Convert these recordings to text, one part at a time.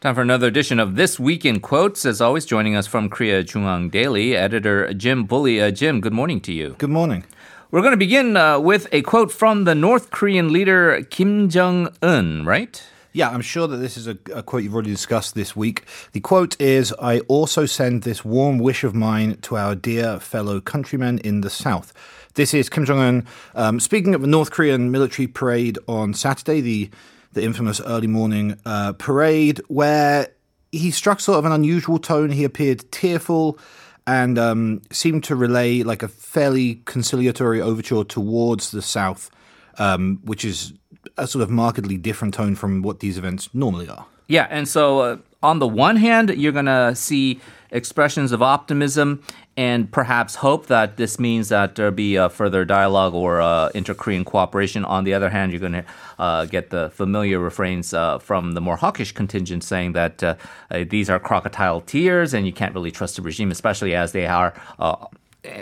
Time for another edition of This Week in Quotes. As always, joining us from Korea JoongAng Daily, editor Jim Bulley. Uh, Jim, good morning to you. Good morning. We're going to begin uh, with a quote from the North Korean leader Kim Jong Un, right? Yeah, I'm sure that this is a, a, quote you've already discussed this week. The quote is I also send this warm wish of mine to our dear fellow countrymen in the South. This is Kim Jong un um, speaking at the North Korean military parade on Saturday, the the infamous early morning uh, parade, where he struck sort of an unusual tone. He appeared tearful and um, seemed to relay like a fairly conciliatory overture towards the South, um, which is a sort of markedly different tone from what these events normally are. Yeah, and so uh, on the one hand, you're going to see expressions of optimism and perhaps hope that this means that there'll be a further dialogue or uh, inter-Korean cooperation. On the other hand, you're going to uh, get the familiar refrains uh, from the more hawkish contingent saying that uh, uh, these are crocodile tears and you can't really trust the regime, especially as they are uh,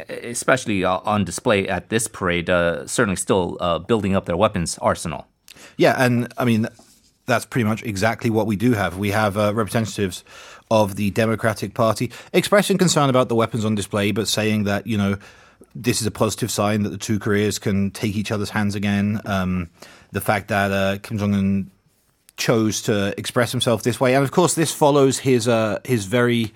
especially on display at this parade, certainly still building up their weapons arsenal. Yeah, and I mean, that's pretty much exactly what we do have. We have uh, representatives of the Democratic Party expressing concern about the weapons on display, but saying that, you know, this is a positive sign that the two Koreas can take each other's hands again. Um, the fact that uh, Kim Jong un chose to express himself this way, and of course, this follows his uh, his very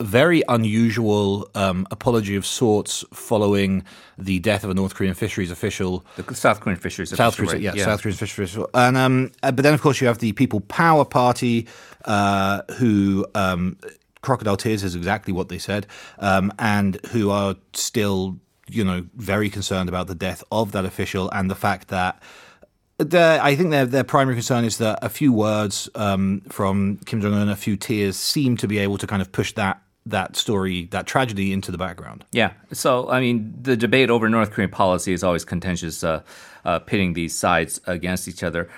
very unusual um, apology of sorts following the death of a North Korean fisheries official. The South Korean fisheries South official. Korean, right? yeah, yeah, South Korean fisheries official. And, um, uh, but then, of course, you have the People Power Party, uh, who. Um, crocodile tears is exactly what they said, um, and who are still, you know, very concerned about the death of that official and the fact that I think their their primary concern is that a few words um, from Kim Jong Un, a few tears, seem to be able to kind of push that that story, that tragedy, into the background. Yeah. So, I mean, the debate over North Korean policy is always contentious, uh, uh, pitting these sides against each other.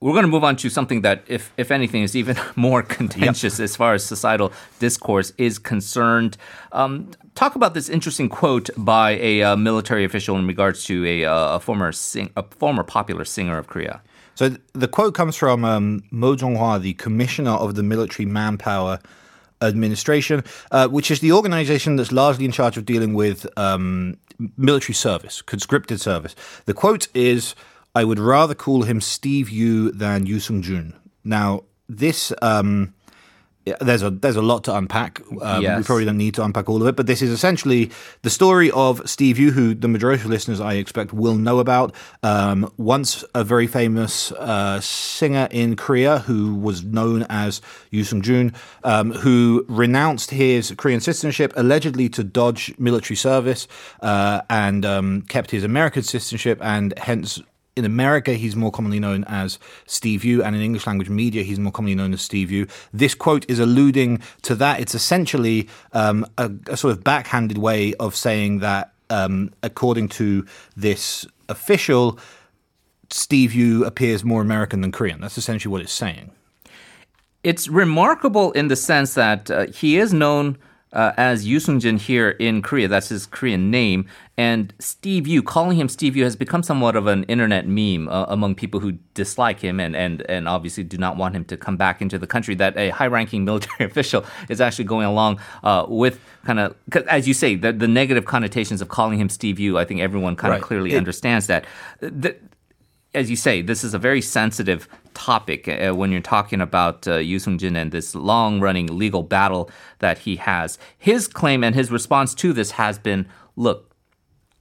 We're going to move on to something that, if, if anything, is even more contentious yep. as far as societal discourse is concerned. Um, talk about this interesting quote by a uh, military official in regards to a, uh, a former sing- a former popular singer of Korea. So the quote comes from um, Mo Jong-hwa, the commissioner of the military manpower Administration, uh, which is the organization that's largely in charge of dealing with um, military service, conscripted service. The quote is I would rather call him Steve Yoo than Yoo Seung Jun. Now, this. Um, there's a there's a lot to unpack. Um, yes. We probably don't need to unpack all of it, but this is essentially the story of Steve Yoo, who the majority of listeners I expect will know about. Um, once a very famous uh, singer in Korea who was known as Yoo Seung Jun, um, who renounced his Korean citizenship allegedly to dodge military service uh, and um, kept his American citizenship and hence in America, he's more commonly known as Steve Yoo, and in English language media, he's more commonly known as Steve Yoo. This quote is alluding to that. It's essentially um, a, a, sort of backhanded way of saying that, um, according to this official, Steve Yoo appears more American than Korean. That's essentially what it's saying. It's remarkable in the sense that uh, he is known uh, as Yoo Seung-jun here in Korea. That's his Korean name. And Steve Yoo, calling him Steve Yoo has become somewhat of an internet meme uh, among people who dislike him and, and, and obviously do not want him to come back into the country. That a high ranking military official is actually going along uh, with kind of, as you say, the, the negative connotations of calling him Steve Yoo. I think everyone kind of right. clearly it, understands that. The, as you say, this is a very sensitive topic uh, when you're talking about uh, Yoo Seung-jun and this long-running legal battle that he has. His claim and his response to this has been, look,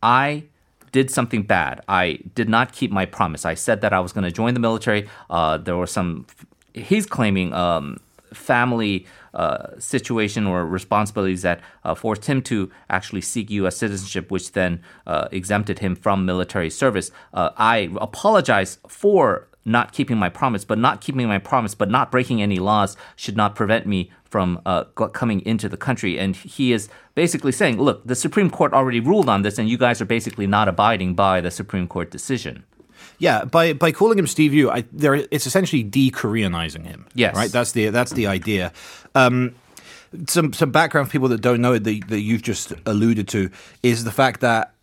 I did something bad. I did not keep my promise. I said that I was going to join the military. Uh, there were some, he's claiming um, family uh, situation or responsibilities that uh, forced him to actually seek U.S. citizenship, which then uh, exempted him from military service. Uh, I apologize for not keeping my promise, but not keeping my promise, but not breaking any laws should not prevent me from uh, coming into the country. And he is basically saying, look, the Supreme Court already ruled on this, and you guys are basically not abiding by the Supreme Court decision. Yeah, by by calling him Steve Yoo, I, there it's essentially de-Koreanizing him. Yes, right. That's the that's the idea. Um, some some background for people that don't know it that, that you've just alluded to is the fact that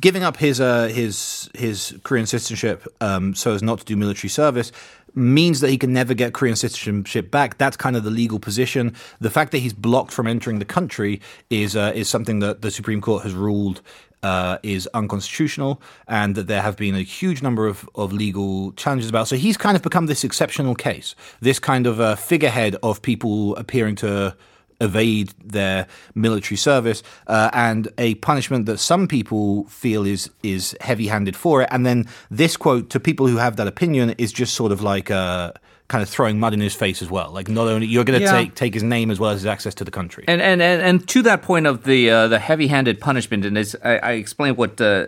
giving up his uh, his his Korean citizenship um, so as not to do military service means that he can never get Korean citizenship back. That's kind of the legal position. The fact that he's blocked from entering the country is uh, is something that the Supreme Court has ruled uh, is unconstitutional and that there have been a huge number of, of legal challenges about. So he's kind of become this exceptional case, this kind of uh, figurehead of people appearing to evade their military service uh, and a punishment that some people feel is is heavy-handed for it. And then this quote to people who have that opinion is just sort of like uh, kind of throwing mud in his face as well. Like not only you're going to Yeah. take take his name as well as his access to the country. And and and, and to that point of the uh, the heavy-handed punishment, and it's, I, I explained what uh,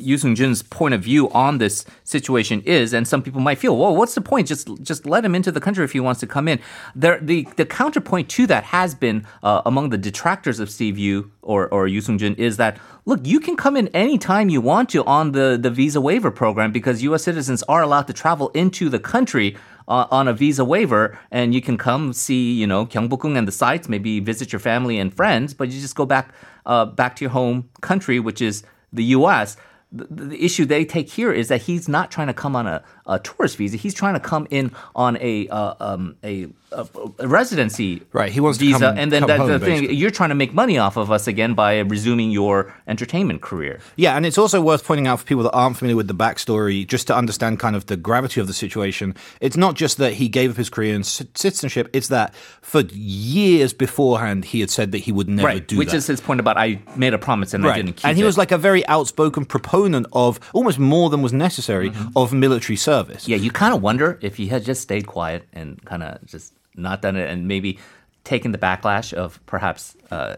Yoo Seung Jun's point of view on this situation is, and some people might feel, well, what's the point? Just just let him into the country if he wants to come in. There, the the counterpoint to that has been uh, among the detractors of Steve Yoo or or Yoo Seung Jun is that look, you can come in anytime you want to on the the visa waiver program because U.S. citizens are allowed to travel into the country uh, on a visa waiver, and you can come see, you know, Gyeongbokgung and the sites, maybe visit your family and friends, but you just go back, uh, back to your home country, which is the U.S. The, the issue they take here is that he's not trying to come on a, a tourist visa. He's trying to come in on a uh, um, a, a, residency Right, he wants to visa, come- and then come that, home, the thing basically. you're trying to make money off of us again by resuming your entertainment career. Yeah, and it's also worth pointing out for people that aren't familiar with the backstory, just to understand kind of the gravity of the situation. It's not just that he gave up his Korean citizenship; it's that for years beforehand he had said that he would never right, do which that. is his point about I made a promise and I didn't keep it. and he it. was like a very outspoken proponent of almost more than was necessary Mm-hmm. of military service. Yeah, you kind of wonder if he had just stayed quiet and kind of just not done it and maybe taken the backlash of perhaps uh,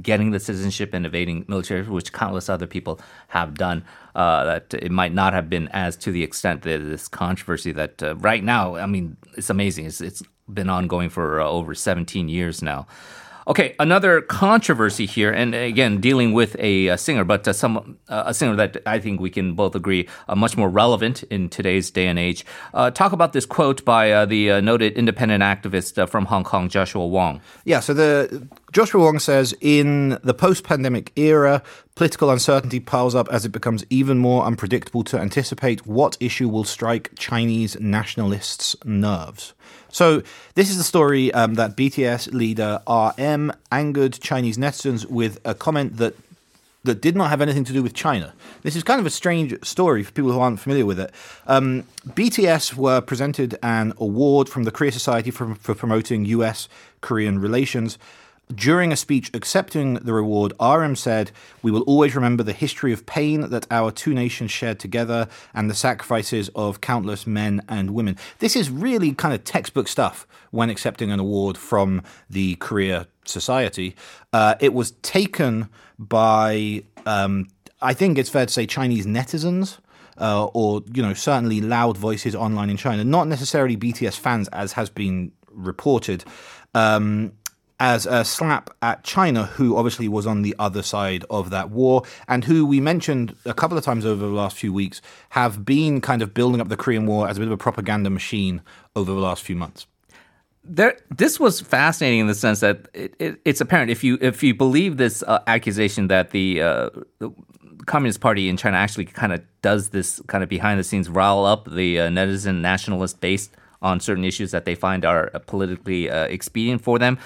getting the citizenship and evading military, which countless other people have done, uh, that it might not have been as to the extent that this controversy that uh, right now, I mean, it's amazing. It's, it's been ongoing for uh, over 17 years now. Okay, another controversy here, and again dealing with a, uh singer, but uh, some uh, a singer that I think we can both agree uh, much more relevant in today's day and age. Uh, talk about this quote by uh, the uh, noted independent activist from Hong Kong, Joshua Wong. Yeah, so the Joshua Wong says in the post-pandemic era, political uncertainty piles up as it becomes even more unpredictable to anticipate what issue will strike Chinese nationalists' nerves. So this is the story um, that BTS leader RM angered Chinese netizens with a comment that that did not have anything to do with China. This is kind of a strange story for people who aren't familiar with it. Um, BTS were presented an award from the Korea Society for, for promoting US Korean relations. During a speech accepting the reward, RM said, We will always remember the history of pain that our two nations shared together and the sacrifices of countless men and women. This is really kind of textbook stuff when accepting an award from the Korea Society. Uh, it was taken by, um, I think it's fair to say, Chinese netizens. Uh, or you know certainly loud voices online in China, not necessarily BTS fans, as has been reported. Um, as a slap at China, who obviously was on the other side of that war, and who we mentioned a couple of times over the last few weeks have been kind of building up the Korean War as a bit of a propaganda machine over the last few months. there this was fascinating in the sense that it, it, it's apparent if you if you believe this uh, accusation that the, uh, the Communist Party in China actually kind of does this kind of behind the scenes rile up the uh, netizen nationalist based on certain issues that they find are uh, politically uh, expedient for them.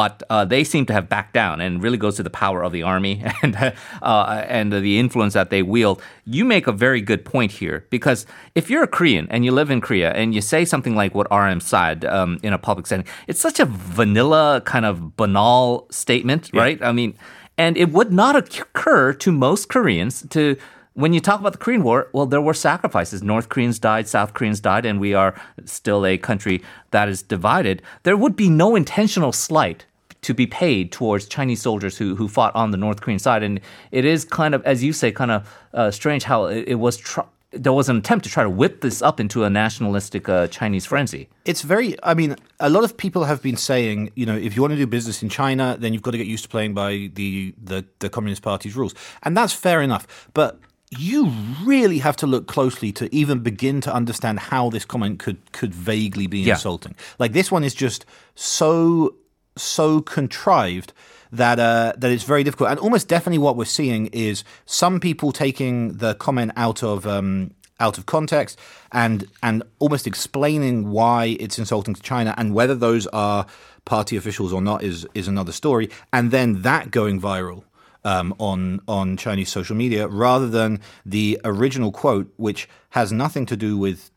But uh, they seem to have backed down, and really goes to the power of the army and uh, and the influence that they wield. You make a very good point here because if you're a Korean and you live in Korea and you say something like what RM said um, in a public setting, it's such a vanilla kind of banal statement, right? I mean, and it would not occur to most Koreans to when you talk about the Korean War, well, there were sacrifices. North Koreans died, South Koreans died, and we are still a country that is divided. There would be no intentional slight to be paid towards Chinese soldiers who, who fought on the North Korean side. And it is kind of, as you say, kind of uh, strange how it, it was. Tr- there was an attempt to try to whip this up into a nationalistic uh, Chinese frenzy. It's very, I mean, a lot of people have been saying, you know, if you want to do business in China, then you've got to get used to playing by the, the, the Communist Party's rules. And that's fair enough. But you really have to look closely to even begin to understand how this comment could could vaguely be Yeah. insulting. Like this one is just so so contrived that uh, that it's very difficult. And almost definitely what we're seeing is some people taking the comment out of um, out of context and and almost explaining why it's insulting to China and whether those are party officials or not is is another story. And then that going viral. Um, on on Chinese social media, rather than the original quote, which has nothing to do with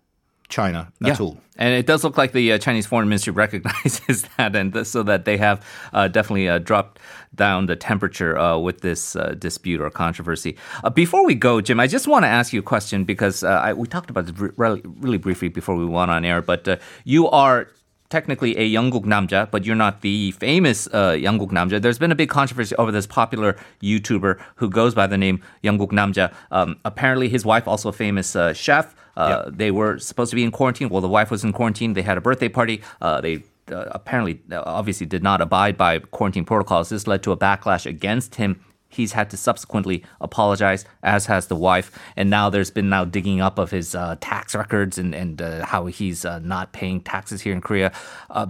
China at all. And it does look like the uh, Chinese Foreign Ministry recognizes that, and th- so that they have uh, definitely uh, dropped down the temperature uh, with this uh, dispute or controversy. Uh, before we go, Jim, I just want to ask you a question because I, we talked about this really, really briefly before we went on air, but you are technically a Yangguk Namja, but you're not the famous uh, Namja. There's been a big controversy over this popular YouTuber who goes by the name Yangguk Namja. Um, apparently, his wife, also a famous uh, chef, uh, yep. they were supposed to be in quarantine. Well, the wife was in quarantine. They had a birthday party. Uh, they uh, apparently, obviously, did not abide by quarantine protocols. This led to a backlash against him he's had to subsequently apologize, as has the wife. And now there's been now digging up of his uh, tax records and and uh, how he's uh, not paying taxes here in Korea. Uh,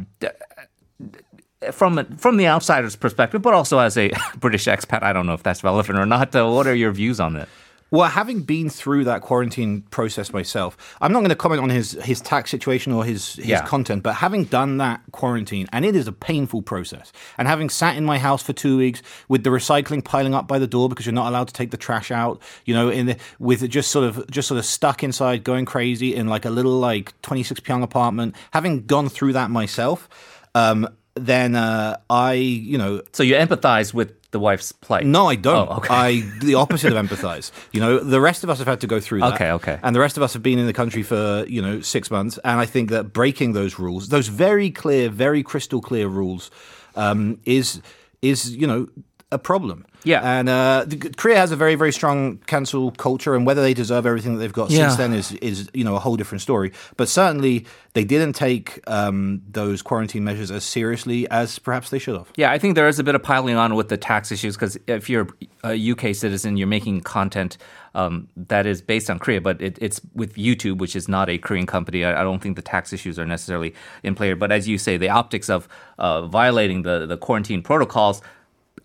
from from the outsider's perspective, but also as a British expat, I don't know if that's relevant or not. Uh, what are your views on that? Well, having been through that quarantine process myself, I'm not going to comment on his his tax situation or his his yeah. content, but having done that quarantine, and it is a painful process, and having sat in my house for two weeks with the recycling piling up by the door because you're not allowed to take the trash out, you know, in the, with just sort of just sort of stuck inside, going crazy in like a little like 26 pyong apartment, having gone through that myself. Um, then uh, I, you know. So you empathize with the wife's plight? No, I don't. Oh, okay. I the opposite of empathize. You know, the rest of us have had to go through that. Okay, okay. And the rest of us have been in the country for you know six months, and I think that breaking those rules, those very clear, very crystal clear rules, um, is is you know a problem. Yeah. And uh, Korea has a very, very strong cancel culture, and whether they deserve everything that they've got yeah. since then is, is, you know, a whole different story. But certainly, they didn't take um, those quarantine measures as seriously as perhaps they should have. Yeah, I think there is a bit of piling on with the tax issues because if you're a UK citizen, you're making content um, that is based on Korea, but it, it's with YouTube, which is not a Korean company. I, I, don't think the tax issues are necessarily in play. But as you say, the optics of uh, violating the, the quarantine protocols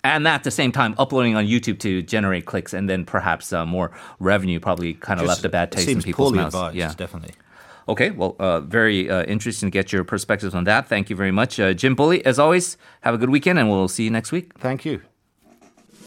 and at the same time uploading on YouTube to generate clicks and then perhaps uh, more revenue probably kind of left a bad taste in people's mouths. Advised, yeah, definitely. Okay, well, uh, very uh, interesting to get your perspectives on that. Thank you very much, uh, Jim Bulley. As always, have a good weekend, and we'll see you next week. Thank you.